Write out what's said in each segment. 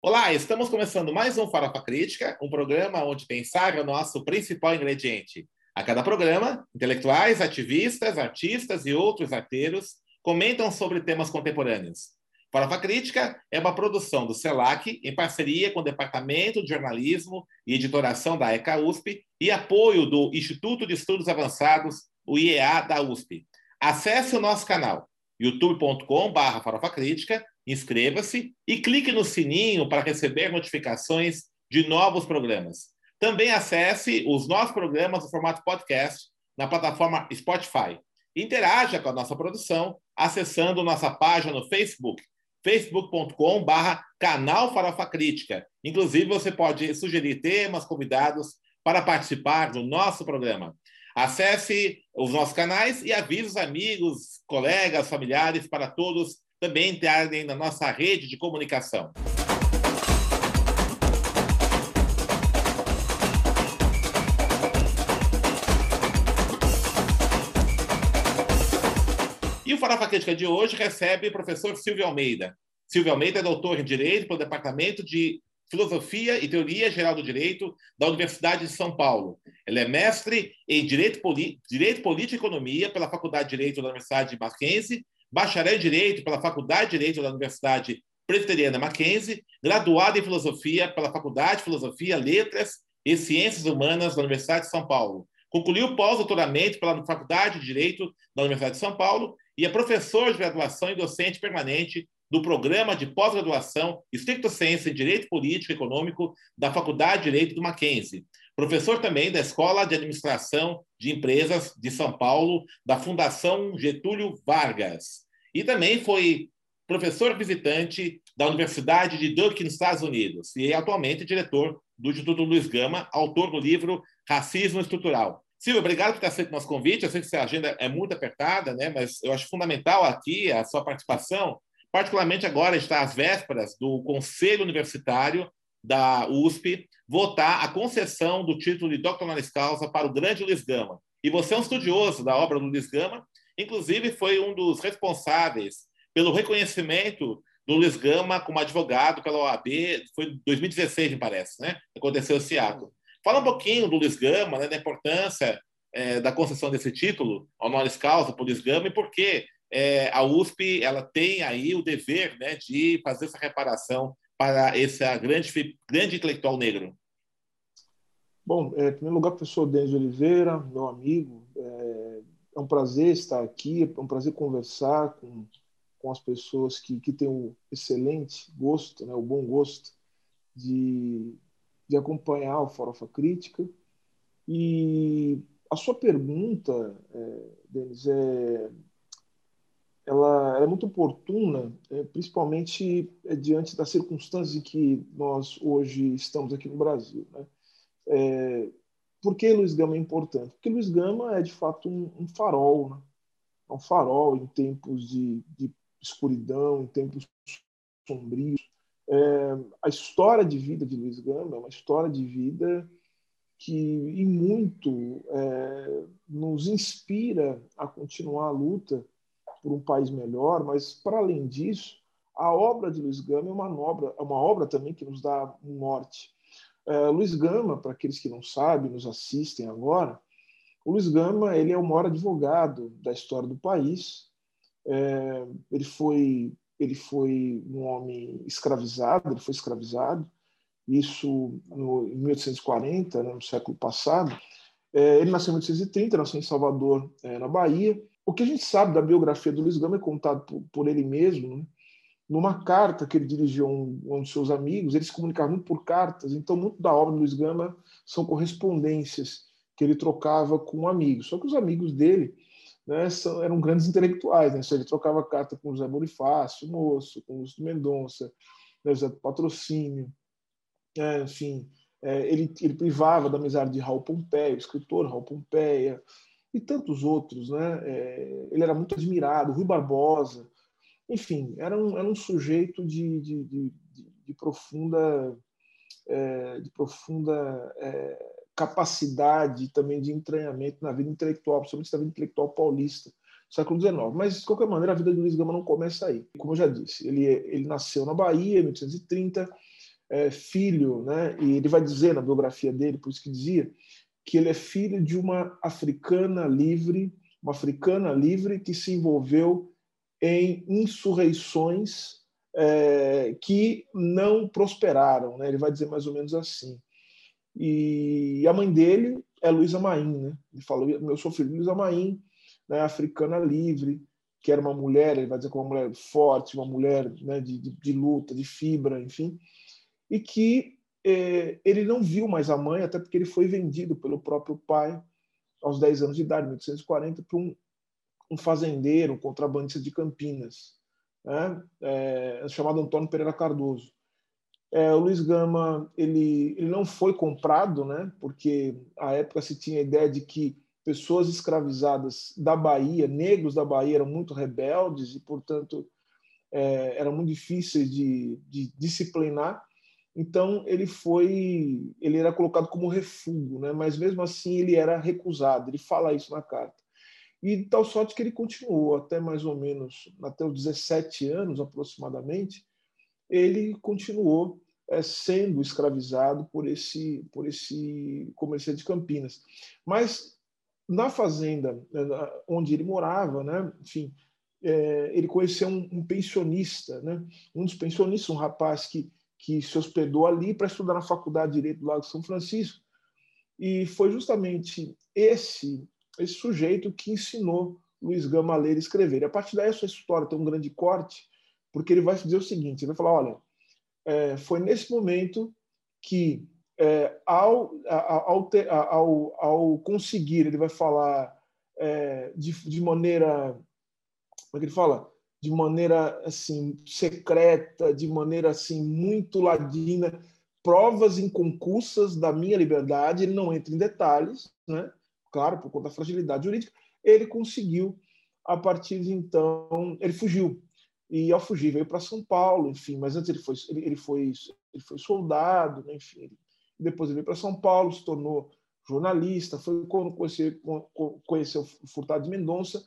Olá, estamos começando mais um Farofa Crítica, um programa onde pensar é o nosso principal ingrediente. A cada programa, intelectuais, ativistas, artistas e outros arteiros comentam sobre temas contemporâneos. Farofa Crítica é uma produção do CELAC em parceria com o Departamento de Jornalismo e Editoração da ECA USP e apoio do Instituto de Estudos Avançados, o IEA da USP. Acesse o nosso canal youtube.com.br farofacrítica Inscreva-se e clique no sininho para receber notificações de novos programas. Também acesse os nossos programas no formato podcast na plataforma Spotify. Interaja com a nossa produção acessando nossa página no Facebook, facebook.com.br canal Farofa Crítica. Inclusive, você pode sugerir temas, convidados para participar do nosso programa. Acesse os nossos canais e avise os amigos, colegas, familiares para todos também entrarem na nossa rede de comunicação. E o Farofa Crítica de hoje recebe o professor Silvio Almeida. Silvio Almeida é doutor em Direito pelo Departamento de Filosofia e Teoria Geral do Direito da Universidade de São Paulo. Ele é mestre em Direito, Direito Político e Economia pela Faculdade de Direito da Universidade de Mackenzie bacharel em Direito pela Faculdade de Direito da Universidade Presbiteriana Mackenzie, graduado em Filosofia pela Faculdade de Filosofia, Letras e Ciências Humanas da Universidade de São Paulo. Concluiu pós-doutoramento pela Faculdade de Direito da Universidade de São Paulo e é professor de graduação e docente permanente do Programa de Pós-Graduação Estricto Senso em Direito Político e Econômico da Faculdade de Direito do Mackenzie. Professor também da Escola de Administração de Empresas de São Paulo, da Fundação Getúlio Vargas. E também foi professor visitante da Universidade de Duke, nos Estados Unidos, e é atualmente diretor do Instituto Luiz Gama, autor do livro Racismo Estrutural. Silvio, obrigado por ter aceito nosso convite. Eu sei que a agenda é muito apertada, né? mas eu acho fundamental aqui a sua participação, particularmente agora está às vésperas do Conselho Universitário da USP votar a concessão do título de Dr. Honoris Causa para o grande Luiz Gama. E você é um estudioso da obra do Luiz Gama, inclusive foi um dos responsáveis pelo reconhecimento do Luiz Gama como advogado pela OAB, foi em 2016, me parece, né? Aconteceu esse ato. Fala um pouquinho do Luiz Gama, né, da importância é, da concessão desse título, honoris causa por Luiz Gama, e por que é, a USP ela tem aí o dever né, de fazer essa reparação para esse grande, grande intelectual negro? Bom, é, em primeiro lugar, professor Denis Oliveira, meu amigo, é, é, um prazer estar aqui, é um prazer conversar com, com as pessoas que, que têm o excelente gosto, né, o bom gosto de, de acompanhar o Farofa Crítica. E a sua pergunta, é, Denis, é, ela, ela é muito oportuna, é, principalmente é, diante das circunstâncias em que nós hoje estamos aqui no Brasil. Né? É, por que Luiz Gama é importante? Porque Luiz Gama é, de fato, um, um farol, né? é um farol em tempos de, de escuridão, em tempos sombrios. É, a história de vida de Luiz Gama é uma história de vida que, em muito, é, nos inspira a continuar a luta por um país melhor, mas para além disso, a obra de Luiz Gama é uma obra, é uma obra também que nos dá um norte. É, Luiz Gama, para aqueles que não sabem, nos assistem agora, o Luiz Gama ele é o maior advogado da história do país. É, ele foi ele foi um homem escravizado, ele foi escravizado, isso no, em 1840, né, no século passado. É, ele nasceu em 1830, nasceu em Salvador, é, na Bahia, o que a gente sabe da biografia do Luiz Gama é contado por, por ele mesmo, né? numa carta que ele dirigiu a um, um, dos seus amigos, eles se comunicavam muito por cartas, então muito da obra do Luiz Gama são correspondências que ele trocava com amigos. Só que os amigos dele né, são, eram grandes intelectuais, né? ele trocava carta com José Bonifácio, Moço, com Lúcio Mendonça, né, José Patrocínio, é, enfim, é, ele, ele privava da amizade de Raul Pompeia, o escritor Raul Pompeia, e tantos outros. Né? É, ele era muito admirado, Rui Barbosa, enfim, era um, era um sujeito de, de, de, de profunda, é, de profunda é, capacidade também de entranhamento na vida intelectual, principalmente na vida intelectual paulista século XIX. Mas, de qualquer maneira, a vida de Luiz Gama não começa aí. Como eu já disse, ele, ele nasceu na Bahia em 1830, é, filho, né? E ele vai dizer na biografia dele, por isso que dizia, que ele é filho de uma africana livre, uma africana livre que se envolveu em insurreições é, que não prosperaram, né? Ele vai dizer mais ou menos assim. E a mãe dele é Luísa Maim, né? Ele falou: "Eu sou filho de Luísa Maim, né? Africana livre, que era uma mulher, ele vai dizer que uma mulher forte, uma mulher né, de, de, de luta, de fibra, enfim, e que ele não viu mais a mãe, até porque ele foi vendido pelo próprio pai aos 10 anos de idade, em 1840, para um, um fazendeiro, um contrabandista de Campinas, né, é, chamado Antônio Pereira Cardoso. É, o Luiz Gama ele, ele não foi comprado, né, porque à época se tinha a ideia de que pessoas escravizadas da Bahia, negros da Bahia, eram muito rebeldes e, portanto, é, eram muito difíceis de, de, disciplinar. Então, ele foi, ele era colocado como refúgio, né? mas mesmo assim ele era recusado. Ele fala isso na carta. E de tal sorte que ele continuou até mais ou menos, até os 17 anos aproximadamente, ele continuou é, sendo escravizado por esse, por esse comerciante de Campinas. Mas na fazenda eh, onde ele morava, né, enfim, é, ele conheceu um, um, pensionista, né, um dos pensionistas, um rapaz que, que se hospedou ali para estudar na Faculdade de Direito do Lago São Francisco. E foi justamente esse, esse sujeito que ensinou Luiz Gama a ler e escrever. E a partir daí, a sua história tem um grande corte, porque ele vai dizer o seguinte: ele vai falar, olha, é, foi nesse momento que é, ao, ao, ao, ao, conseguir, ele vai falar é, de, de maneira, como é que ele fala? De maneira assim secreta, de maneira assim muito ladina, provas inconcursas da minha liberdade. Ele não entra em detalhes, né? Claro, por conta da fragilidade jurídica. Ele conseguiu a partir de então, ele fugiu e ao fugir veio para São Paulo, enfim. Mas antes ele foi ele, ele foi ele foi soldado, né? enfim. Depois ele veio para São Paulo, se tornou jornalista, foi quando conheceu, conheceu Furtado de Mendonça,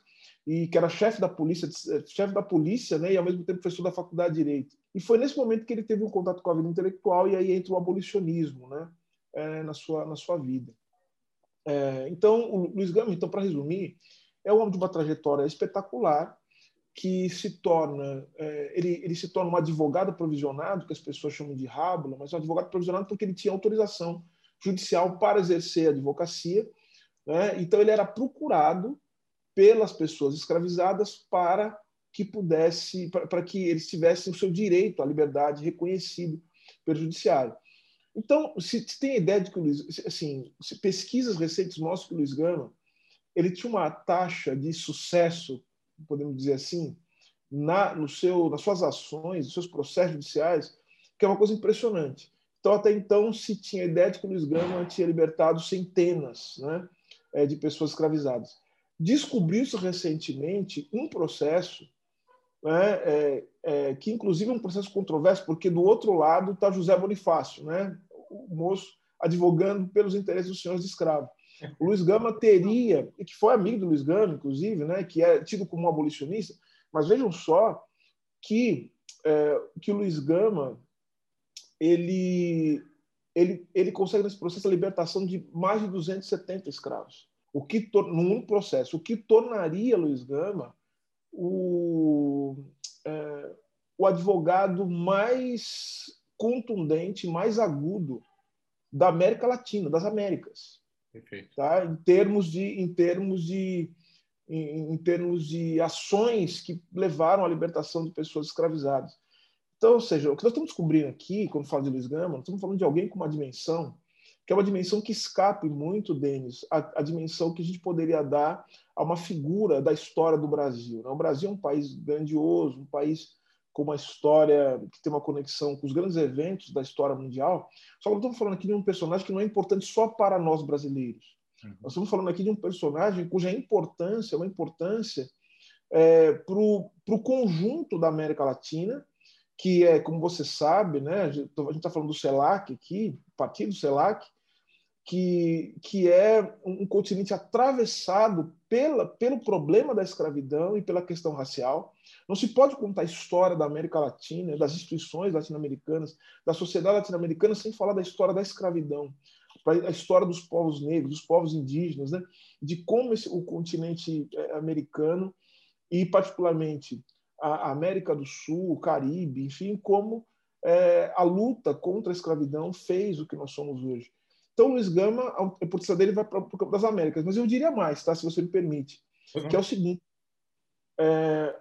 e que era chefe da polícia, chefe da polícia, né, e ao mesmo tempo professor da faculdade de direito. E foi nesse momento que ele teve um contato com a vida intelectual e aí entra o abolicionismo, né, é, na sua na sua vida. É, então, o Luiz Gama, então para resumir, é um homem de uma trajetória espetacular que se torna é, ele, ele se torna um advogado provisionado, que as pessoas chamam de rábula, mas um advogado provisionado porque ele tinha autorização judicial para exercer a advocacia. Né? Então, ele era procurado pelas pessoas escravizadas para que pudesse, para, que eles tivessem o seu direito à liberdade reconhecido pelo judiciário. Então, se, tem ideia de que o Luiz, assim, pesquisas recentes mostram que o Luiz Gama ele tinha uma taxa de sucesso podemos dizer assim, na, no seu, nas suas ações, nos seus processos judiciais, que é uma coisa impressionante. Então, até então, se tinha ideia de que o Luiz Gama tinha libertado centenas né, é, de pessoas escravizadas. Descobriu-se recentemente um processo né, é, é, que, inclusive, é um processo controverso, porque do outro lado está José Bonifácio, né, o moço advogando pelos interesses dos senhores de escravo. O Luiz Gama teria, e que foi amigo do Luiz Gama, inclusive, né, que é tido como um abolicionista, mas vejam só que, é, que o Luiz Gama ele, ele, ele consegue nesse processo a libertação de mais de 270 escravos. O que num processo, o que tornaria Luiz Gama o, é, o advogado mais contundente, mais agudo da América Latina, das Américas. Perfeito. Tá? Em termos de, em termos de, em, em, termos de ações que levaram à libertação de pessoas escravizadas. Então, ou seja, o que nós estamos descobrindo aqui, quando falo de Luiz Gama, nós estamos falando de alguém com uma dimensão que é uma dimensão que escape muito, Denis, a, a dimensão que a gente poderia dar a uma figura da história do Brasil. Né? O Brasil é um país grandioso, um país com uma história que tem uma conexão com os grandes eventos da história mundial. Só que nós estamos falando aqui de um personagem que não é importante só para nós brasileiros. Uhum. Nós estamos falando aqui de um personagem cuja importância é uma importância é, para o conjunto da América Latina, que é, como você sabe, né, a gente está falando do CELAC aqui, partido CELAC, que, que é um continente atravessado pela, pelo problema da escravidão e pela questão racial. Não se pode contar a história da América Latina, das instituições latino-americanas, da sociedade latino-americana, sem falar da história da escravidão, a história dos povos negros, dos povos indígenas, né? de como esse, o continente é, americano e, particularmente, a América do Sul, o Caribe, enfim, como é, a luta contra a escravidão fez o que nós somos hoje. Então, Luiz Gama, a oportunidade dele vai para o campo das Américas. Mas eu diria mais, tá? se você me permite, uhum. que é o seguinte. É,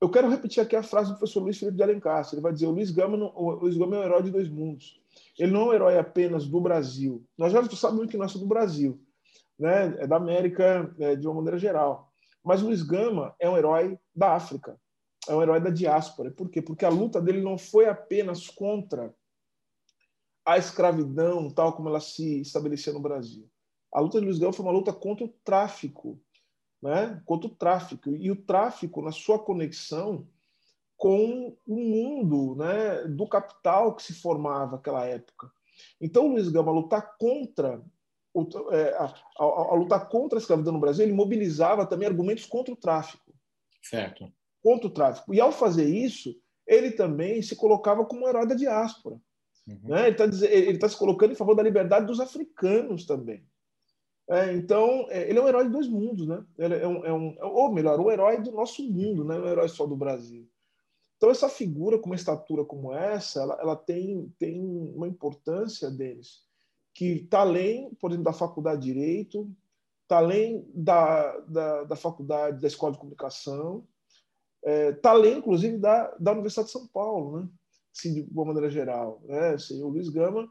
eu quero repetir aqui a frase do professor Luiz Felipe de Alencar. Ele vai dizer: o Luiz Gama, não, o Luiz Gama é um herói de dois mundos. Ele não é um herói apenas do Brasil. Nós já sabemos que nós somos do Brasil, né? é da América é, de uma maneira geral. Mas o Luiz Gama é um herói da África, é um herói da diáspora. Por quê? Porque a luta dele não foi apenas contra a escravidão, tal como ela se estabelecia no Brasil. A luta de Luiz Gama foi uma luta contra o tráfico, né? contra o tráfico. E o tráfico, na sua conexão com o mundo né, do capital que se formava naquela época. Então, Luiz Gama lutar contra é, a, a, a, lutar contra a escravidão no Brasil, ele mobilizava também argumentos contra o tráfico. Certo. Contra o tráfico. E ao fazer isso, ele também se colocava como um herói da diáspora. Uhum. Né? Ele está tá se colocando em favor da liberdade dos africanos também. É, então, é, ele é um herói de dois mundos, né? Ele é um, é um, ou melhor, o um herói do nosso mundo, não é um herói só do Brasil. Então, essa figura com uma estatura como essa, ela, ela tem, tem uma importância deles, que está além, por exemplo, da faculdade de Direito, está além da, da, da, faculdade, da Escola de Comunicação, está é, tá além, inclusive, da, da Universidade de São Paulo, né? Assim, de uma maneira geral. Né? Assim, o Luiz Gama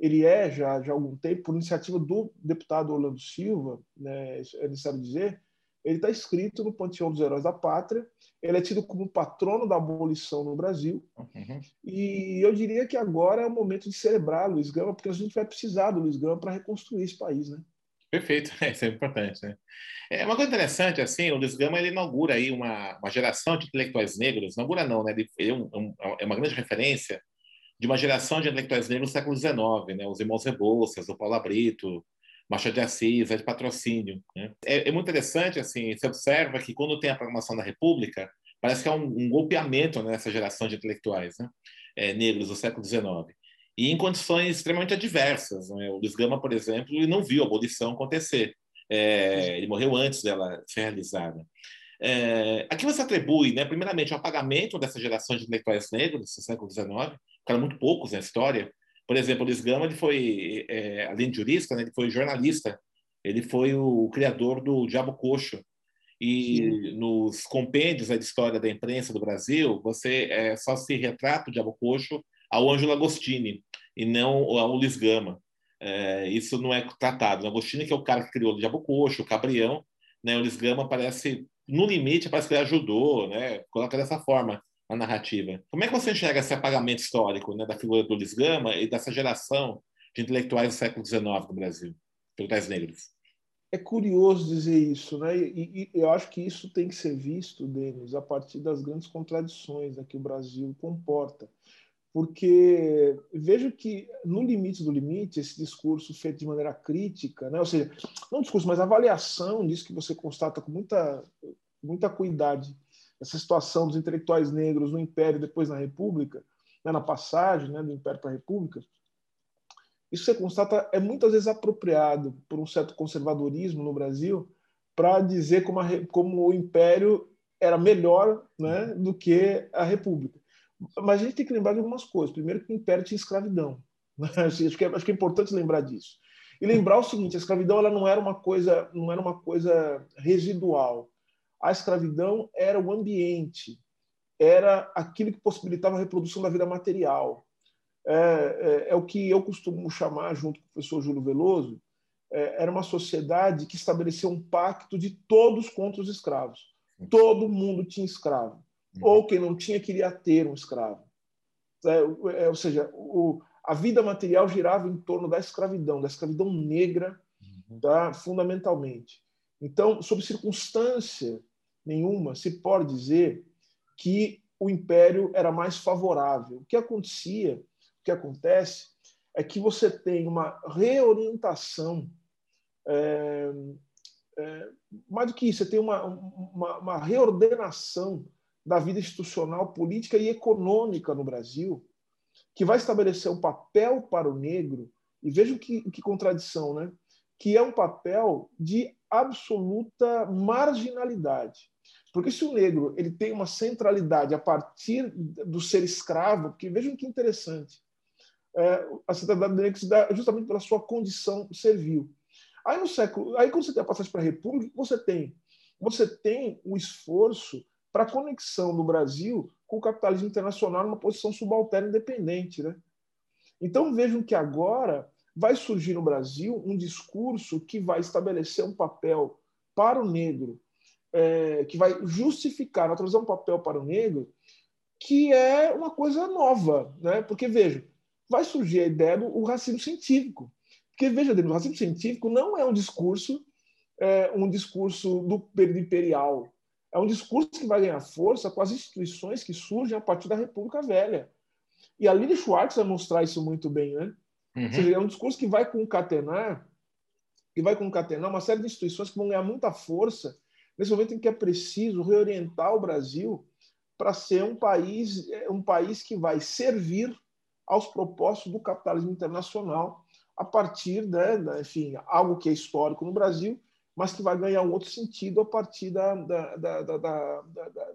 ele é, já, há algum tempo, por iniciativa do deputado Orlando Silva, né, é necessário dizer, ele está escrito no Panteão dos Heróis da Pátria, ele é tido como patrono da abolição no Brasil, uhum. e eu diria que agora é o momento de celebrar Luiz Gama, porque a gente vai precisar do Luiz Gama para reconstruir esse país, né? Perfeito, isso é importante. Né? É uma coisa interessante, assim, o Luiz Gama ele inaugura aí uma, uma geração de intelectuais negros, inaugura não, né? Ele é, um, um, é uma grande referência de uma geração de intelectuais negros no século XIX, né? Os irmãos Rebouças, o Paulo Brito, Machado de Assis, é de patrocínio. Né? É, é, muito interessante, assim, você observa que quando tem a proclamação da República, parece que há um, um golpeamento né, nessa geração de intelectuais né? é, negros do século XIX e em condições extremamente adversas. Né? O Luiz Gama, por exemplo, ele não viu a abolição acontecer. É, ele morreu antes dela ser realizada. É, aqui você atribui, né, primeiramente, o apagamento dessa geração de intelectuais negros do século XIX, eram muito poucos na história. Por exemplo, o Luiz Gama, ele foi, é, além de jurista, né, ele foi jornalista. Ele foi o criador do Diabo Coxo. E Sim. nos compêndios da história da imprensa do Brasil, você é, só se retrata o Diabo Coxo ao Ângelo Agostini e não ao Luiz Gama. É, isso não é tratado. O Agostini, que é o cara que criou o Coxo, o Cabrião, né? o Luiz Gama parece, no limite, parece que ele ajudou, né? coloca dessa forma a narrativa. Como é que você enxerga esse apagamento histórico né, da figura do Luiz Gama e dessa geração de intelectuais do século XIX no Brasil, intelectuais negros? É curioso dizer isso, né? E, e, eu acho que isso tem que ser visto, Denis, a partir das grandes contradições né, que o Brasil comporta porque vejo que, no limite do limite, esse discurso feito de maneira crítica, né? ou seja, não discurso, mas avaliação disso que você constata com muita, muita cuidade, essa situação dos intelectuais negros no Império depois na República, né? na passagem né? do Império para a República, isso você constata é muitas vezes apropriado por um certo conservadorismo no Brasil para dizer como, a, como o Império era melhor né? do que a República. Mas a gente tem que lembrar de algumas coisas. Primeiro, que o Império tinha escravidão. Acho que, é, acho que é importante lembrar disso. E lembrar o seguinte: a escravidão ela não era uma coisa, não era uma coisa residual. A escravidão era o ambiente, era aquilo que possibilitava a reprodução da vida material. É, é, é o que eu costumo chamar, junto com o professor Júlio Veloso, é, era uma sociedade que estabeleceu um pacto de todos contra os escravos. Todo mundo tinha escravo. Uhum. Ou quem não tinha queria ter um escravo. É, é, ou seja, o, a vida material girava em torno da escravidão, da escravidão negra, uhum. tá, fundamentalmente. Então, sob circunstância nenhuma, se pode dizer que o império era mais favorável. O que acontecia, o que acontece, é que você tem uma reorientação, é, é, mais do que isso, você tem uma, uma, uma reordenação da vida institucional, política e econômica no Brasil, que vai estabelecer um papel para o negro, e vejam que, que contradição, né? que é um papel de absoluta marginalidade. Porque se o negro ele tem uma centralidade a partir do ser escravo, porque vejam que interessante, é, a centralidade do negro se dá justamente pela sua condição servil. Aí no século, aí quando você tem a passagem para a República, você tem você tem o esforço para a conexão do Brasil com o capitalismo internacional numa posição subalterna independente, né? Então vejam que agora vai surgir no Brasil um discurso que vai estabelecer um papel para o negro, é, que vai justificar, vai trazer um papel para o negro que é uma coisa nova, né? Porque veja, vai surgir a ideia do racismo científico, porque veja, o racismo científico não é um discurso é, um discurso do período imperial, é um discurso que vai ganhar força com as instituições que surgem a partir da República Velha. E a Lili Schwartz vai mostrar isso muito bem, né? Uhum. Seja, é um discurso que vai concatenar que vai concatenar uma série de instituições que vão ganhar muita força nesse momento em que é preciso reorientar o Brasil para ser um país um país que vai servir aos propósitos do capitalismo internacional a partir né, da, enfim algo que é histórico no Brasil mas que vai ganhar um outro sentido a partir da, da, da, da, da, da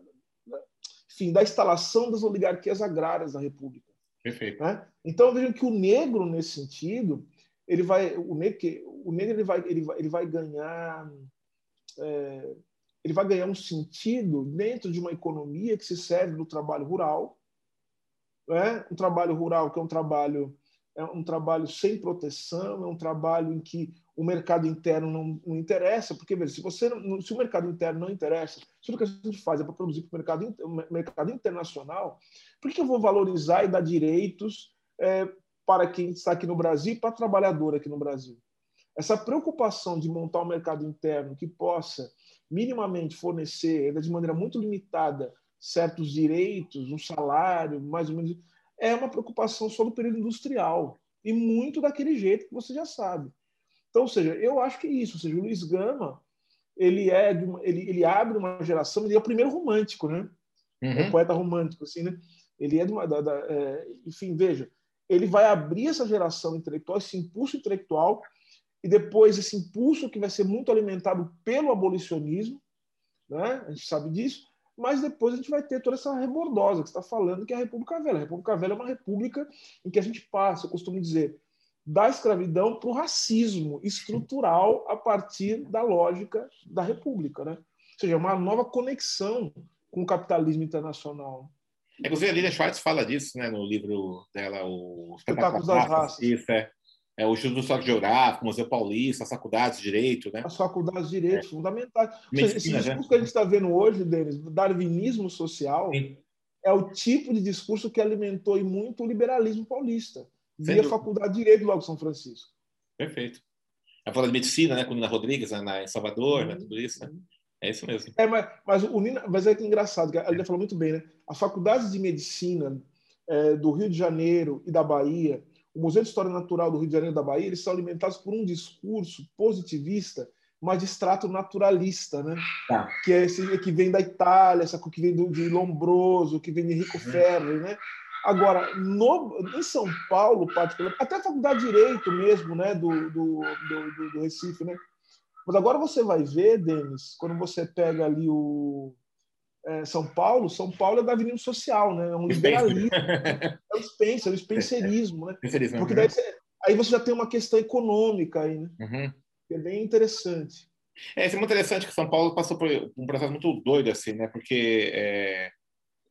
enfim, da instalação das oligarquias agrárias da República. Perfeito. Né? Então vejam que o negro nesse sentido, ele vai, o negro, o negro ele vai, ele vai, ele vai ganhar, é, ele vai ganhar um sentido dentro de uma economia que se serve do trabalho rural, né? um trabalho rural que é um trabalho é um trabalho sem proteção, é um trabalho em que o mercado interno não, não interessa, porque veja, se você se o mercado interno não interessa, se o que a gente faz é para produzir para o mercado, mercado internacional, por que eu vou valorizar e dar direitos é, para quem está aqui no Brasil e para trabalhador aqui no Brasil? Essa preocupação de montar um mercado interno que possa minimamente fornecer, de maneira muito limitada, certos direitos, um salário, mais ou menos, é uma preocupação só do período industrial e muito daquele jeito que você já sabe. Então, ou seja, eu acho que é isso. Ou seja, o Luiz Gama ele é uma, ele, ele abre uma geração, ele é o primeiro romântico, né? Uhum. É um poeta romântico, assim, né? Ele é de uma, da, da, é, enfim, veja, ele vai abrir essa geração intelectual, esse impulso intelectual, e depois esse impulso que vai ser muito alimentado pelo abolicionismo, né? A gente sabe disso, mas depois a gente vai ter toda essa rebordosa que está falando, que é a República Velha. A República Velha é uma república em que a gente passa, eu costumo dizer, da escravidão para o racismo estrutural a partir da lógica da República. Né? Ou seja, uma nova conexão com o capitalismo internacional. Inclusive, a Lilian Schwartz fala disso né, no livro dela, O Espetáculos das Raças. Isso, é. É, o Instituto Histórico Geográfico, o Museu Paulista, as faculdades de Direito. Né? As faculdades de Direito, é. fundamentais. Medicina, esse discurso né? que a gente está vendo hoje, Denis, do darwinismo social, Sim. é o tipo de discurso que alimentou e muito o liberalismo paulista via Faculdade de Direito logo São Francisco. Perfeito. A falar de medicina, né, com Nina Rodrigues na, em Salvador, uhum. né, tudo isso. Né? É isso mesmo. É, mas, mas, o Nina, mas é que é engraçado, a Lina falou muito bem, né? As faculdades de medicina é, do Rio de Janeiro e da Bahia, o Museu de História Natural do Rio de Janeiro e da Bahia, eles são alimentados por um discurso positivista, mas de extrato naturalista, né? Tá. Que é esse que vem da Itália, essa que vem do, de Lombroso, que vem de Enrico uhum. Ferri, né? Agora, no, em São Paulo, particularmente, até a Faculdade de Direito mesmo, né, do, do, do, do Recife, né? Mas agora você vai ver, Denis, quando você pega ali o é, São Paulo, São Paulo é da Avenida Social, né? É um liberalismo. é o Spencer, é o spencerismo, né? Porque daí você, aí você já tem uma questão econômica aí, né? Uhum. Que é bem interessante. É, isso é muito interessante que São Paulo passou por um processo muito doido, assim, né? Porque é,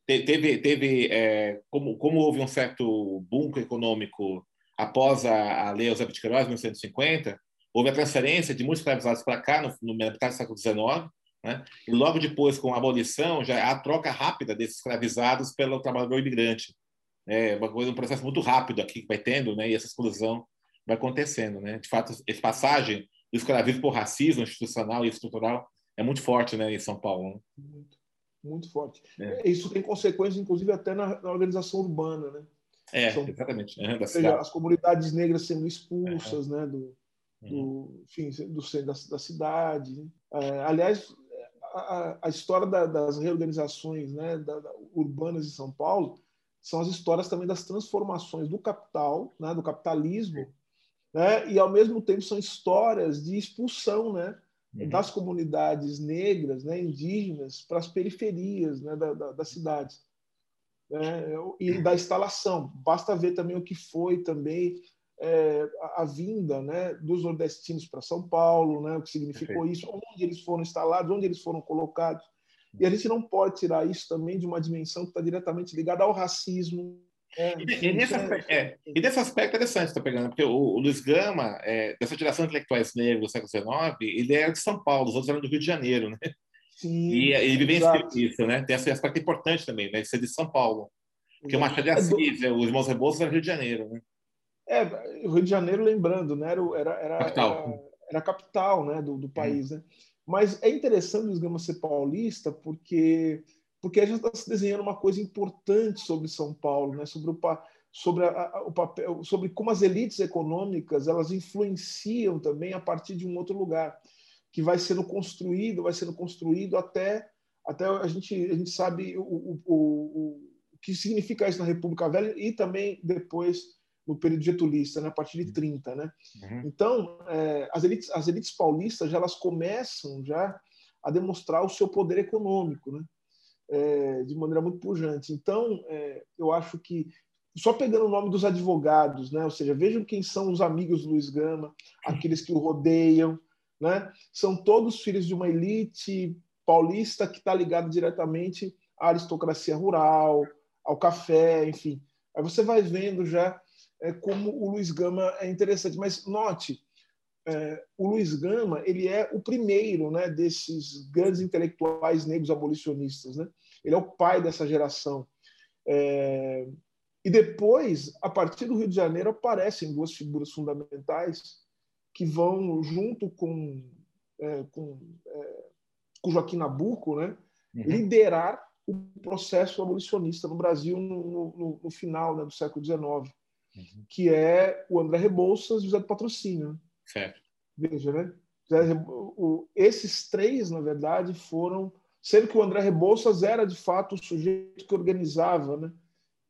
teve, teve é, como, como houve um certo boom econômico após a, a Lei de Queiroz, em 1950, houve a transferência de muitos escravizados para cá, no, no metade do século XIX, né? e logo depois, com a abolição, já há a troca rápida desses escravizados pelo trabalhador imigrante. É uma coisa, um processo muito rápido aqui que vai tendo, né? e essa exclusão vai acontecendo. Né? De fato, essa passagem do escravismo por racismo institucional e estrutural é muito forte né, em São Paulo. Né? Muito muito forte. É. Isso tem consequências, inclusive, até na, na, organização urbana. Né? É, São, exatamente. Uhum, ou seja, as comunidades negras sendo expulsas uhum. né, do, do, uhum. enfim, do centro da, da cidade. Né? É, aliás, a, a história da, das reorganizações né, da, urbanas em São Paulo são as histórias também das transformações do capital, né, do capitalismo, né, e ao mesmo tempo são histórias de expulsão né, uhum. das comunidades negras, né, indígenas, para as periferias né, da, da, das cidades. Né, e da instalação. Basta ver também o que foi também é, a, a, vinda né, dos nordestinos para São Paulo, né, o que significou Perfeito. isso, onde eles foram instalados, onde eles foram colocados. E a gente não pode tirar isso também de uma dimensão que está diretamente ligada ao racismo. É, e, e, nesse é aspecto, é, e desse aspecto interessante está pegando, porque o, o Luiz Gama, é, dessa geração de intelectuais negros do século XIX, ele era de São Paulo, os outros eram do Rio de Janeiro, né? Sim, e ele vivencia isso, né? Tem esse aspecto importante também, né? Ser de São Paulo. Porque o Machado de Assis, é, os irmãos Rebouças eram do Rio de Janeiro, né? É, o Rio de Janeiro, lembrando, né, era, era, capital. era, era a capital né, do, do país. Né? Mas é interessante o Esgama ser paulista porque, porque a gente está se desenhando uma coisa importante sobre São Paulo, né, sobre, o, sobre, a, o papel, sobre como as elites econômicas elas influenciam também a partir de um outro lugar, que vai sendo construído, vai sendo construído até, até a, gente, a gente sabe o, o, o, o que significa isso na República Velha e também depois no período getulista, né, a partir de 30. Né? Uhum. Então, é, as, elites, as elites paulistas já elas começam já a demonstrar o seu poder econômico, né? É, de maneira muito pujante. Então, é, eu acho que, só pegando o nome dos advogados, né? ou seja, vejam quem são os amigos do Luiz Gama, aqueles que o rodeiam, né? são todos filhos de uma elite paulista que está ligada diretamente à aristocracia rural, ao café, enfim. Aí você vai vendo já é, como o Luiz Gama é interessante. Mas note, é, o Luiz Gama ele é o primeiro né, desses grandes intelectuais negros abolicionistas. Né? Ele é o pai dessa geração. É, e depois, a partir do Rio de Janeiro, aparecem duas figuras fundamentais que vão, junto com, é, com, é, com Joaquim Nabuco, né, uhum. liderar o processo abolicionista no Brasil no, no, no final né, do século XIX uhum. que é o André Rebouças e o José do Patrocínio. Certo. Veja, né? Esses três, na verdade, foram. Sendo que o André Rebouças era, de fato, o sujeito que organizava né?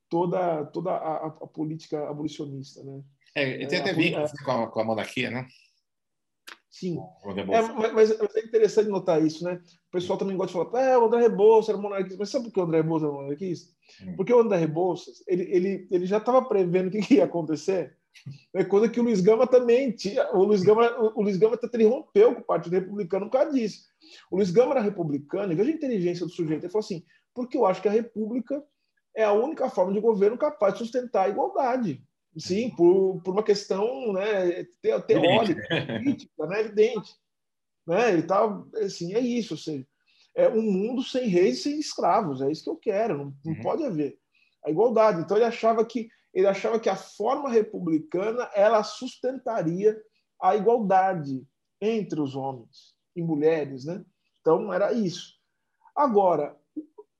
toda, toda a, a, política abolicionista. Né? É, tem até vínculos é, com, a, com a monarquia, né? Sim. É, mas, mas, é interessante notar isso, né? O pessoal também gosta de falar, é, o André Rebouças era monarquista. Mas sabe por que o André Rebouças era monarquista? Hum. Porque o André Rebouças, ele, ele, ele já estava prevendo o que, ia acontecer. É coisa que o Luiz Gama também tinha. O Luiz Gama, o, Luiz Gama ele rompeu com o Partido Republicano por causa disso. O Luiz Gama era republicano, e veja a inteligência do sujeito. Ele falou assim: porque eu acho que a República é a única forma de governo capaz de sustentar a igualdade. Sim, por, por uma questão né, teórica, política, né, evidente. Né? Ele tá, assim, é isso, ou seja, é um mundo sem reis e sem escravos, é isso que eu quero, não, não uhum. pode haver a igualdade. Então ele achava que ele achava que a forma republicana ela sustentaria a igualdade entre os homens e mulheres, né? Então era isso. Agora,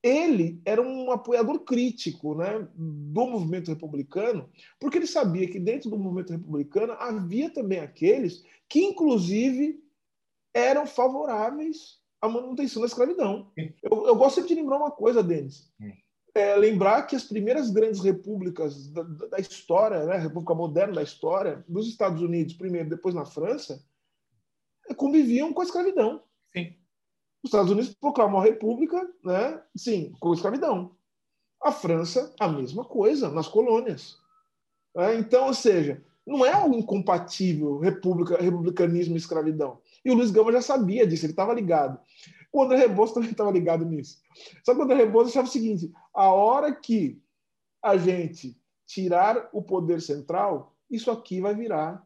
ele era um apoiador crítico né, do movimento republicano, porque ele sabia que dentro do movimento republicano havia também aqueles que, inclusive, eram favoráveis à manutenção da escravidão. Eu, eu gosto sempre de lembrar uma coisa, Denis. É, lembrar que as primeiras grandes repúblicas da, da história, né, a república moderna da história, dos Estados Unidos primeiro, depois na França, conviviam com a escravidão. Sim. Os Estados Unidos proclamam a república, né? Sim, com escravidão. A França, a mesma coisa, nas colônias. É, então, ou seja, não é algo incompatível república, republicanismo e escravidão. E o Luiz Gama já sabia disso, ele estava ligado. O André Rebouças também estava ligado nisso. Só que o André Rebouças achava o seguinte: a hora que a gente tirar o poder central, isso aqui vai virar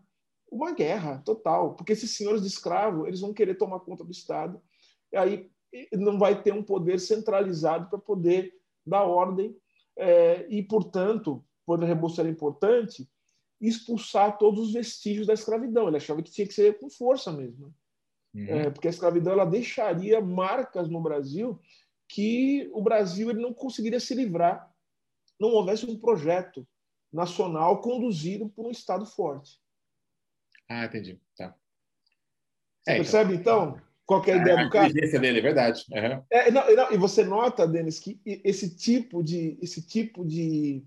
uma guerra total, porque esses senhores de escravo eles vão querer tomar conta do Estado e aí não vai ter um poder centralizado para poder dar ordem é, e, portanto, o poder rebouço era importante, expulsar todos os vestígios da escravidão. Ele achava que tinha que ser com força mesmo. Uhum. É, porque a escravidão ela deixaria marcas no Brasil que o Brasil ele não conseguiria se livrar não houvesse um projeto nacional conduzido por um Estado forte. Ah, entendi. Tá. Você é, percebe, então, então qual é a ideia é, do cara? A dele, é verdade. Uhum. É, não, não, e você nota, Denis, que esse tipo de, esse tipo de,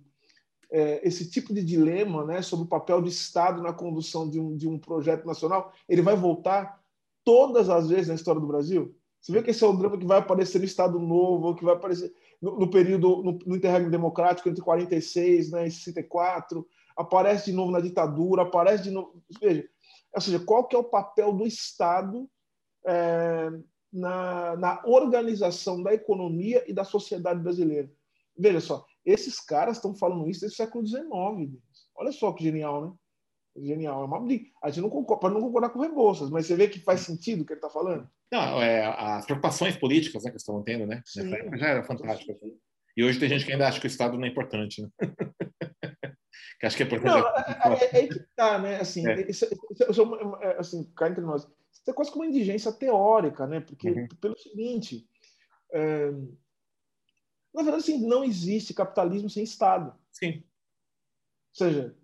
é, esse tipo de dilema né, sobre o papel do Estado na condução de um, de um projeto nacional, ele vai voltar todas as vezes na história do Brasil. Você vê que esse é o drama que vai aparecer no Estado Novo, que vai aparecer no, no período, no, no interregno democrático entre 46 né, e 64, aparece de novo na ditadura, aparece de novo... Veja, ou seja, qual que é o papel do Estado é, na, na organização da economia e da sociedade brasileira. Veja só, esses caras estão falando isso desde o século XIX. Olha só que genial, né? Genial. É uma... A gente não concorda, pode não concordar com o Rebouças, mas você vê que faz sentido o que ele está falando? Não, é, as preocupações políticas né, que estão tendo, né? Sim. Nessa época já era fantástico. E hoje tem gente que ainda acha que o Estado não é importante, né? que acho que é importante. Não, é, é, é que tá, né? Assim, é. isso, isso, isso, assim, cá entre nós isso é quase como uma indigência teórica, né? Porque, uhum. pelo seguinte, é... na verdade, assim, não existe capitalismo sem Estado. Sim. Ou seja,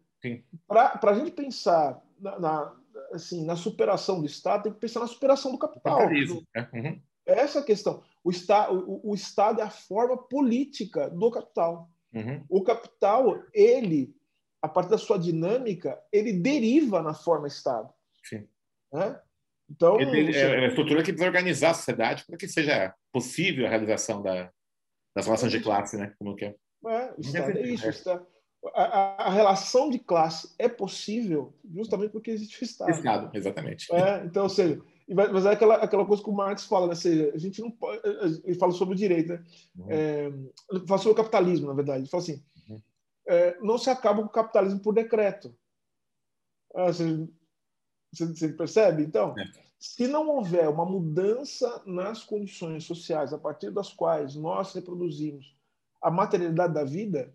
para a gente pensar na, na, assim, na superação do Estado, tem que pensar na superação do capital. Capitalismo. Né? Uhum. Essa é a questão. O, está, o, o, Estado é a forma política do capital. Uhum. O capital, ele, a partir da sua dinâmica, ele deriva na forma Estado. Sim. Né? Então, ele, é, é uma estrutura que precisa organizar a sociedade para que seja possível a realização da, das relações de classe, né? Como que é. É, Estado é isso. Está, a, a, relação de classe é possível justamente porque existe o Estado. Estado, exatamente. É, então, ou seja, mas é aquela, aquela coisa que o Marx fala, né? Ou seja, a gente não pode. Ele fala sobre o direito, né? Uhum. É, ele fala sobre o capitalismo, na verdade. Ele fala assim: uhum. é, não se acaba com o capitalismo por decreto. Ah, você, você percebe? Então, é. se não houver uma mudança nas condições sociais a partir das quais nós reproduzimos a materialidade da vida,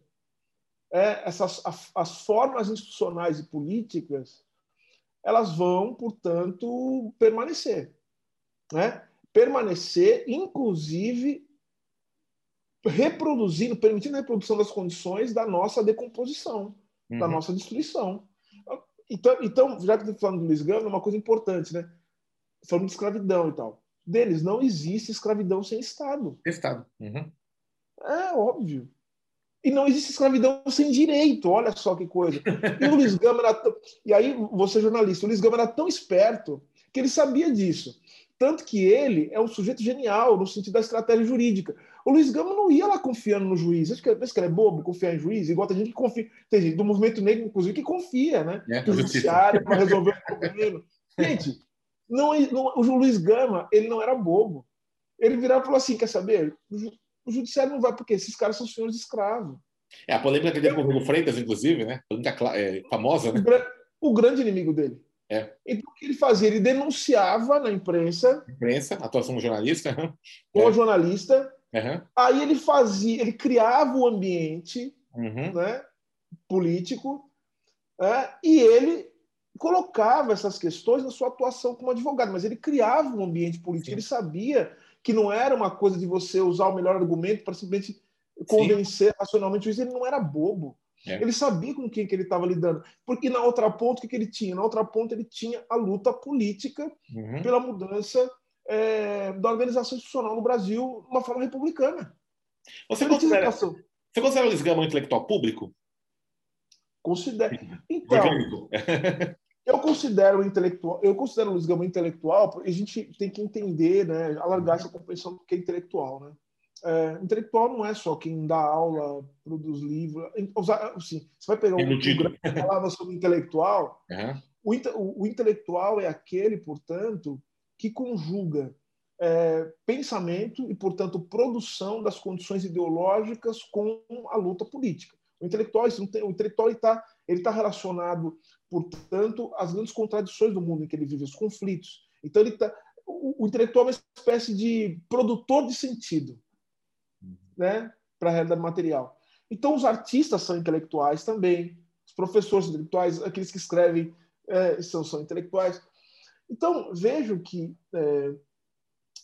é, essas as formas institucionais e políticas elas vão, portanto, permanecer, né? Permanecer, inclusive reproduzindo, permitindo a reprodução das condições da nossa decomposição, uhum. da nossa destruição. Então, então, já que estou falando do Luiz Gama, é uma coisa importante, né? Falando de escravidão e tal. Deles, não existe escravidão sem Estado. Estado. Uhum. É óbvio. E não existe escravidão sem direito, olha só que coisa. E o Luiz Gama era tão... E aí, você jornalista, o Luiz Gama era tão esperto que ele sabia disso. Tanto que ele é um sujeito genial no sentido da estratégia jurídica. O Luiz Gama não ia lá confiando no juiz. Acho que, acho que ele é bobo confiar em juiz, igual tem gente que confia. Tem gente do movimento negro, inclusive, que confia, né? É, no judiciário para resolver o problema. Gente, não, não, o Luiz Gama, ele não era bobo. Ele virava e falou assim: quer saber? O judiciário não vai, porque esses caras são senhores escravos. É a polêmica que teve com o Hugo Freitas, inclusive, né? Polêmica é, famosa, né? O grande inimigo dele. É. Então, o que ele fazia? Ele denunciava na imprensa. Imprensa, atuação jornalista. Como é. jornalista. Uhum. Aí ele fazia, ele criava o ambiente uhum. né, político né, e ele colocava essas questões na sua atuação como advogado, mas ele criava um ambiente político. Sim. Ele sabia que não era uma coisa de você usar o melhor argumento para simplesmente convencer Sim. racionalmente o juiz. Ele não era bobo. É. Ele sabia com quem que ele estava lidando. Porque na outra ponta, o que, que ele tinha? Na outra ponta, ele tinha a luta política uhum. pela mudança é, da organização institucional no Brasil de uma forma republicana. Você considera, você considera o Luiz Gama um intelectual público? Considero. Então, eu considero o intelectual, eu considero o Luiz Gama intelectual, porque a gente tem que entender, né, alargar essa compreensão do que é intelectual, né? É, intelectual não é só quem dá aula, produz livro. Assim, você vai pegar um, um palavra sobre intelectual. Uhum. O, o, o, intelectual é aquele, portanto, que conjuga é, pensamento e, portanto, produção das condições ideológicas com a luta política. O intelectual, o intelectual está ele tá relacionado, portanto, às grandes contradições do mundo em que ele vive, os conflitos. Então, ele tá, o, o intelectual é uma espécie de produtor de sentido né, para a realidade material. Então, os artistas são intelectuais também, os professores intelectuais, aqueles que escrevem é, são, são intelectuais. Então, vejo que é,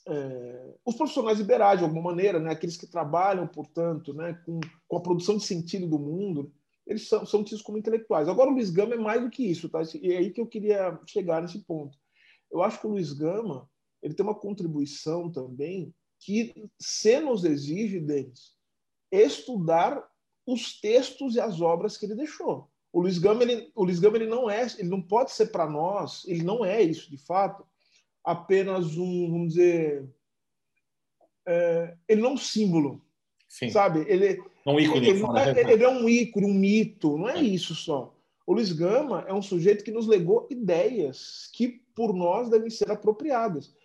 é, os profissionais liberais, de alguma maneira, né, aqueles que trabalham, portanto, né, com, com a produção de sentido do mundo, eles são, são tidos como intelectuais. Agora, o Luiz Gama é mais do que isso, tá? E é aí que eu queria chegar nesse ponto. Eu acho que o Luiz Gama ele tem uma contribuição também que se nos exige deles estudar os textos e as obras que ele deixou. O Luiz Gama, ele, o Luiz Gama ele não é, ele não pode ser para nós, ele não é isso de fato, apenas um, vamos dizer, é, ele não é um símbolo, Sim. sabe? Ele, um ícone, ele, é, ele, é, um ícone, um mito, não é, é isso só. O Luiz Gama é um sujeito que nos legou ideias que por nós devem ser apropriadas.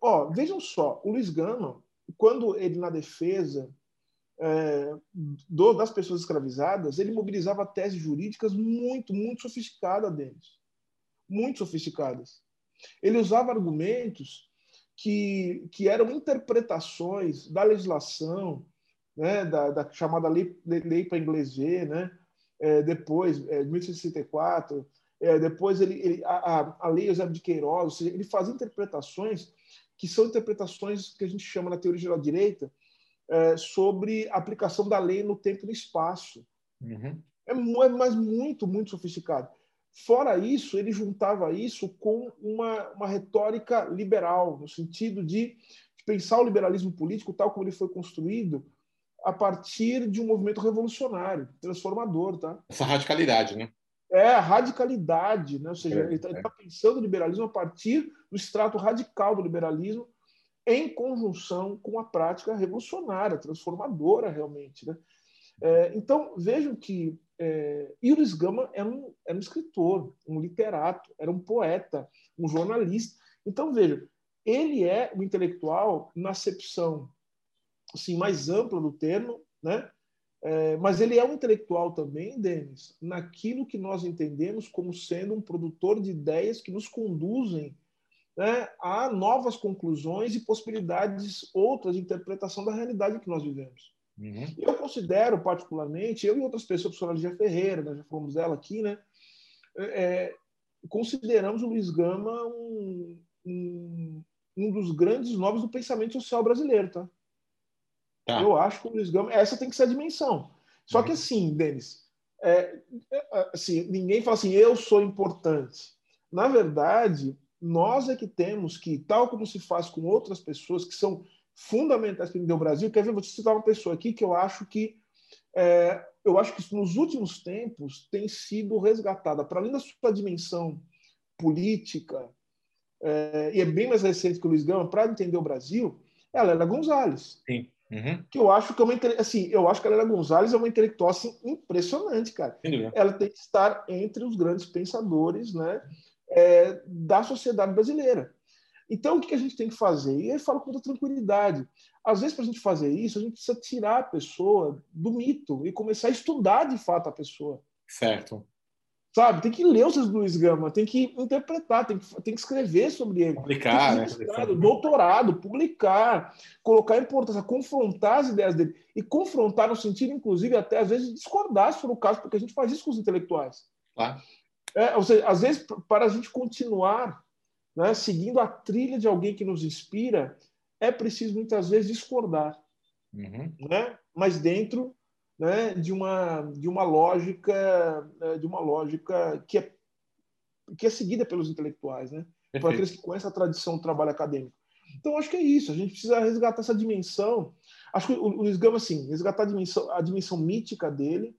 Ó, vejam só, o Luiz Gama, quando ele na defesa é, do, das pessoas escravizadas, ele mobilizava teses jurídicas muito, muito sofisticadas deles. Muito sofisticadas. Ele usava argumentos que, que eram interpretações da legislação, né, da, da chamada lei, lei para inglês ver, né, é, depois, é, 1864, é, depois ele, ele a, a, lei Eusébio de Queiroz, ou seja, ele fazia interpretações que são interpretações que a gente chama na teoria geral da direita é, sobre a aplicação da lei no tempo e no espaço. Uhum. É, é, mas muito, muito sofisticado. Fora isso, ele juntava isso com uma, uma retórica liberal, no sentido de pensar o liberalismo político tal como ele foi construído a partir de um movimento revolucionário, transformador. Tá? Essa radicalidade, né? É, a radicalidade, né? ou seja, é, ele está é. Tá pensando o liberalismo a partir do extrato radical do liberalismo, em conjunção com a prática revolucionária, transformadora realmente. Né? É, então, vejam que é, Iris Gama era um, era um escritor, um literato, era um poeta, um jornalista. Então, vejam, ele é um intelectual na acepção assim, mais ampla do termo, né? É, mas ele é um intelectual também, Denis, naquilo que nós entendemos como sendo um produtor de ideias que nos conduzem né, a novas conclusões e possibilidades outras de interpretação da realidade que nós vivemos. Uhum. Eu considero, particularmente, eu e outras pessoas, a professora Lígia Ferreira, né, já falamos dela aqui, né, é, consideramos o Luiz Gama um, um, um, dos grandes nomes do pensamento social brasileiro. Tá? Tá? Eu acho que o Luiz Gama, essa tem que ser a dimensão. Só uhum. que assim, Denis, é, é, assim, ninguém fala assim, eu sou importante. Na verdade, nós é que temos que, tal como se faz com outras pessoas que são fundamentais para o Brasil, quer ver, vou citar uma pessoa aqui que eu acho que é, eu acho que nos últimos tempos tem sido resgatada, para além da sua dimensão política, é, e é bem mais recente que o Luiz Gama, para entender o Brasil, é a Lélia Gonzalez. Sim. Uhum. Que eu acho que é uma assim, eu acho que a Lélia Gonzalez é uma intelectual assim, impressionante, cara. Ela tem que estar entre os grandes pensadores, né? é, da sociedade brasileira. Então, o que a gente tem que fazer? E eu falo com muita tranquilidade. Às vezes, para a gente fazer isso, a gente precisa tirar a pessoa do mito e começar a estudar de fato a pessoa. Certo. Sabe? Tem que ler os Luiz Gama, tem que interpretar, tem que, tem que escrever sobre ele. Publicar, né? Doutorado, publicar, colocar importância, confrontar as ideias dele. E confrontar no sentido, inclusive, até às vezes discordar, se for o caso, porque a gente faz isso com os intelectuais. Claro. É, ou seja, às vezes, para a gente continuar né, seguindo a trilha de alguém que nos inspira, é preciso muitas vezes discordar, uhum. né? mas dentro né, de, uma, de uma lógica né, de uma lógica que é, que é seguida pelos intelectuais, né? por aqueles que conhecem a tradição do trabalho acadêmico. Então, acho que é isso. A gente precisa resgatar essa dimensão. Acho que o Luiz Gama, assim, resgatar a dimensão, a dimensão mítica dele,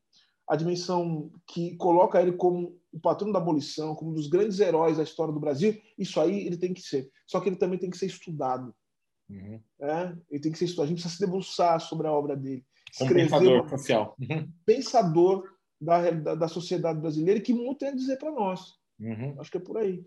a dimensão que coloca ele como o patrono da abolição, como um dos grandes heróis da história do Brasil, isso aí ele tem que ser. Só que ele também tem que ser estudado. Uhum. É? Ele tem que ser estudado. A gente precisa se debruçar sobre a obra dele. Como pensador social. Uhum. Pensador da, da, da, sociedade brasileira que muito tem a dizer para nós. Uhum. Acho que é por aí.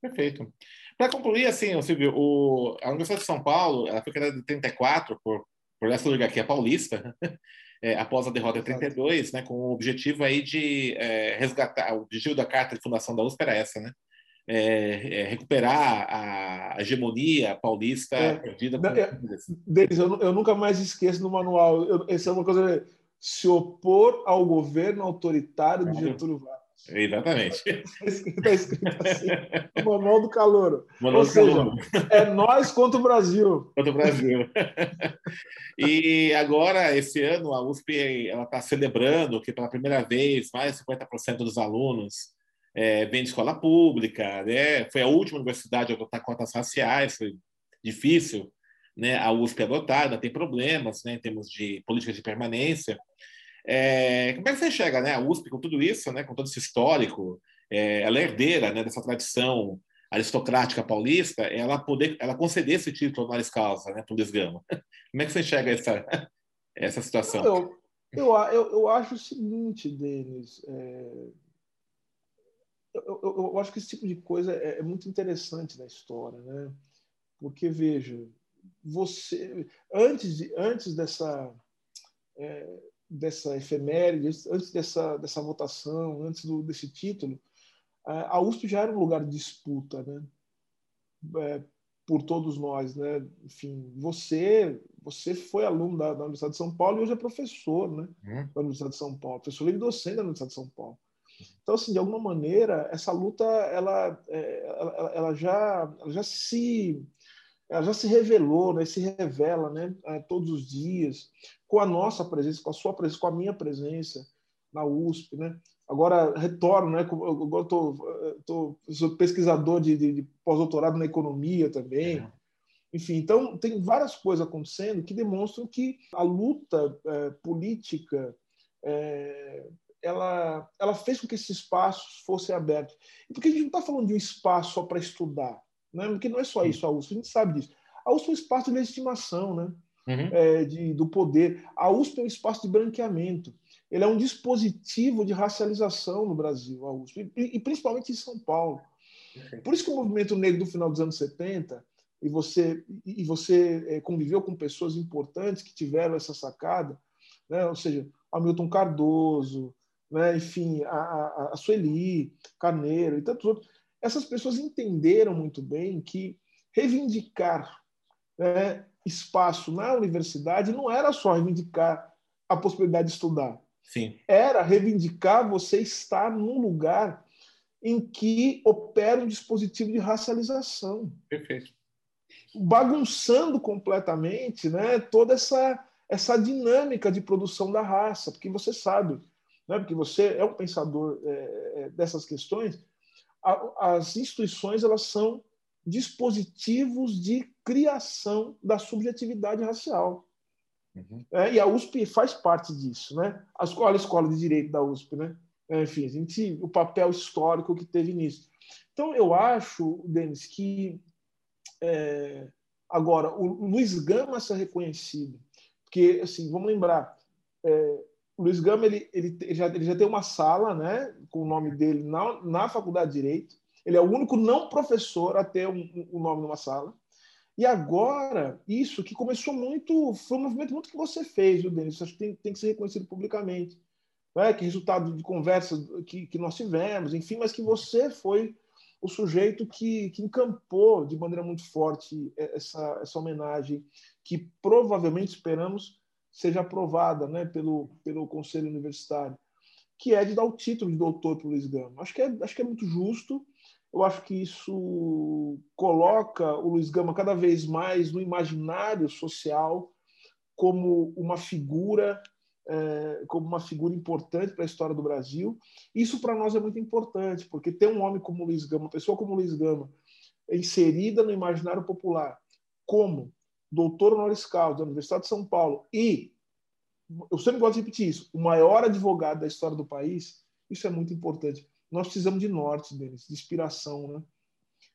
Perfeito. Para concluir, assim, Silvio, o, a Universidade de São Paulo ela foi criada em 34 por, por essa oligarquia paulista. é, após a derrota em 32, né, com o objetivo aí de é, resgatar, o objetivo da carta de fundação da USP era essa, né? É, é recuperar a hegemonia paulista é, perdida. Não, é, Denis, eu, eu, nunca mais esqueço no manual. Eu, essa é uma coisa. Se opor ao governo autoritário de Getúlio Vargas. Exatamente. Está escrito assim, Manual do Calouro. Manual Ou do seja, Calouro. é nós contra o Brasil. Contra o Brasil. e agora, esse ano, a USP está celebrando que, pela primeira vez, mais de 50% dos alunos é, vêm de escola pública. Né? Foi a última universidade a adotar cotas raciais, foi difícil né, a USP adotar, ainda tem problemas né, em termos de política de permanência. É, como é que você enxerga né, a USP com tudo isso, né, com todo esse histórico? É, ela é herdeira né, dessa tradição aristocrática paulista, ela poder, ela conceder esse título honoris causa né, para o Luiz Gama. Como é que você enxerga essa, essa situação? Eu, eu, eu, eu acho o seguinte, Denis, é... eu, eu, eu, acho que esse tipo de coisa é, é muito interessante na história, né? Porque, veja, você antes, de, antes dessa é, dessa efeméride, antes dessa, dessa votação, antes do, desse título, a USP já era um lugar de disputa, né? É, por todos nós, né? Enfim, você você foi aluno da, da, Universidade de São Paulo e hoje é professor, né? Uhum. Da Universidade de São Paulo, professor livre docente da Universidade de São Paulo. Então, assim, de alguma maneira, essa luta, ela, é, ela, ela já, ela já se ela já se revelou, né, se revela né, todos os dias, com a nossa presença, com a sua presença, com a minha presença na USP. Né? Agora, retorno, né, agora estou sou pesquisador de, de, de pós-doutorado na economia também. É. Enfim, então, tem várias coisas acontecendo que demonstram que a luta é, política é, ela, ela fez com que esses espaços fossem abertos. E porque a gente não está falando de um espaço só para estudar. Né? Porque não é só isso a USP, a gente sabe disso. A USP é um espaço de legitimação, né? Uhum. É, de, do poder. A USP é um espaço de branqueamento. Ele é um dispositivo de racialização no Brasil, a USP, e, e principalmente em São Paulo. Por isso que o movimento negro do final dos anos 70, e você, e você é, conviveu com pessoas importantes que tiveram essa sacada, né? ou seja, Hamilton Cardoso, né? enfim, a, a, Sueli, Carneiro e tantos outros essas pessoas entenderam muito bem que reivindicar né, espaço na universidade não era só reivindicar a possibilidade de estudar. Sim. Era reivindicar você estar num lugar em que opera um dispositivo de racialização. Perfeito. Bagunçando completamente né, toda essa, essa dinâmica de produção da raça, porque você sabe, né, porque você é um pensador é, dessas questões, as instituições elas são dispositivos de criação da subjetividade racial. Uhum. É, e a USP faz parte disso, né? A escola, a escola de direito da USP, né? É, enfim, a gente, o papel histórico que teve nisso. Então, eu acho, Denis, que é, agora o Luiz Gama ser reconhecido, porque, assim, vamos lembrar, é, o Luiz Gama ele, ele, já, ele já tem uma sala né, com o nome dele na, na Faculdade de Direito. Ele é o único não professor a ter um, um nome numa sala. E agora, isso que começou muito, foi um movimento muito que você fez, viu, Denis? Acho que tem, tem que ser reconhecido publicamente. Né? Que resultado de conversas que, que nós tivemos, enfim, mas que você foi o sujeito que, que encampou de maneira muito forte essa, essa homenagem, que provavelmente esperamos seja aprovada né, pelo, pelo Conselho Universitário, que é de dar o título de doutor para o Luiz Gama. Acho que, é, acho que é muito justo. Eu acho que isso coloca o Luiz Gama cada vez mais no imaginário social como uma figura é, como uma figura importante para a história do Brasil. Isso para nós é muito importante, porque ter um homem como o Luiz Gama, uma pessoa como o Luiz Gama, inserida no imaginário popular, como doutor honoris causa da Universidade de São Paulo e, eu sempre gosto de repetir isso, o maior advogado da história do país, isso é muito importante. Nós precisamos de norte, Denis, de inspiração, né?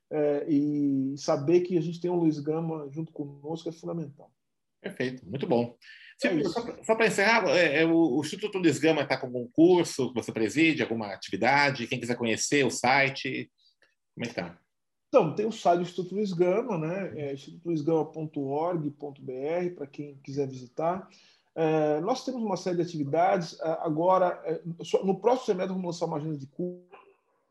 É, e saber que a gente tem o Luiz Gama junto conosco é fundamental. Perfeito, muito bom. É só, só para encerrar, é, é, o, o, Instituto Luiz Gama está com algum curso que você preside, alguma atividade? Quem quiser conhecer o site, como é que está? Então, tem o site do Instituto Luiz Gama, né? é institutoluizgama.org.br, para quem quiser visitar. É, nós temos uma série de atividades. É, agora, é, no próximo semestre, vamos lançar uma agenda de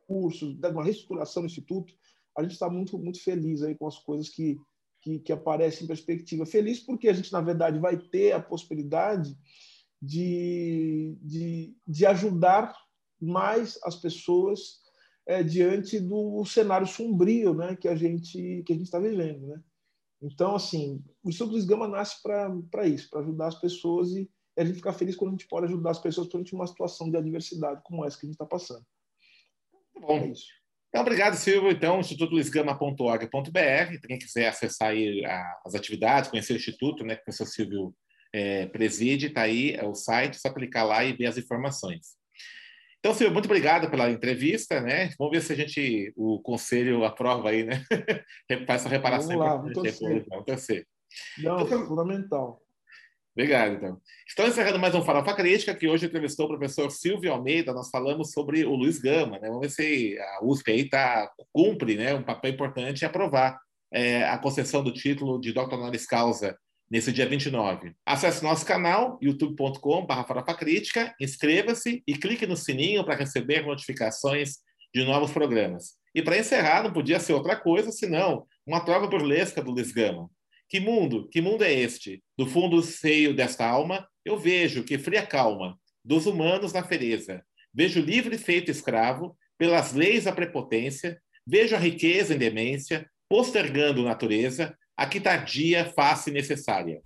cursos, uma reestruturação do Instituto. A gente está muito, muito feliz aí com as coisas que, que, que aparecem em perspectiva. Feliz porque a gente, na verdade, vai ter a possibilidade de, de, de ajudar mais as pessoas é, diante do cenário sombrio né, que a gente que a gente está vivendo. Né? Então, assim, o Instituto Luiz Gama nasce para isso, para ajudar as pessoas e a gente ficar feliz quando a gente pode ajudar as pessoas durante uma situação de adversidade como essa que a gente está passando. Bom. É isso. Então, obrigado, Silvio. Então, institutoluizgama.org.br, quem quiser acessar aí as atividades, conhecer o Instituto, né, que o professor Silvio é, preside, está aí, é o site, só clicar lá e ver as informações. Então, Silvio, muito obrigado pela entrevista, né? Vamos ver se a gente, o conselho aprova aí, né? Faz essa reparação. Vamos lá, vamos torcer. Vamos torcer. Não, então, é fundamental. Obrigado, então. Estamos encerrando mais um Farofa Crítica, que hoje entrevistou o professor Silvio Almeida. Nós falamos sobre o Luiz Gama, né? Vamos ver se a USP aí tá, cumpre né, um papel importante em aprovar é, a concessão do título de Dr. Honoris Causa nesse dia 29. Acesse nosso canal, youtube.com.br inscreva-se e clique no sininho para receber notificações de novos programas. E para encerrar, não podia ser outra coisa senão uma troca burlesca do Luiz Gama. Que mundo, que mundo é este? Do fundo seio desta alma, eu vejo que fria calma dos humanos na fereza. Vejo livre feito escravo, pelas leis a prepotência, vejo a riqueza em demência, postergando natureza, a que tardia face necessária.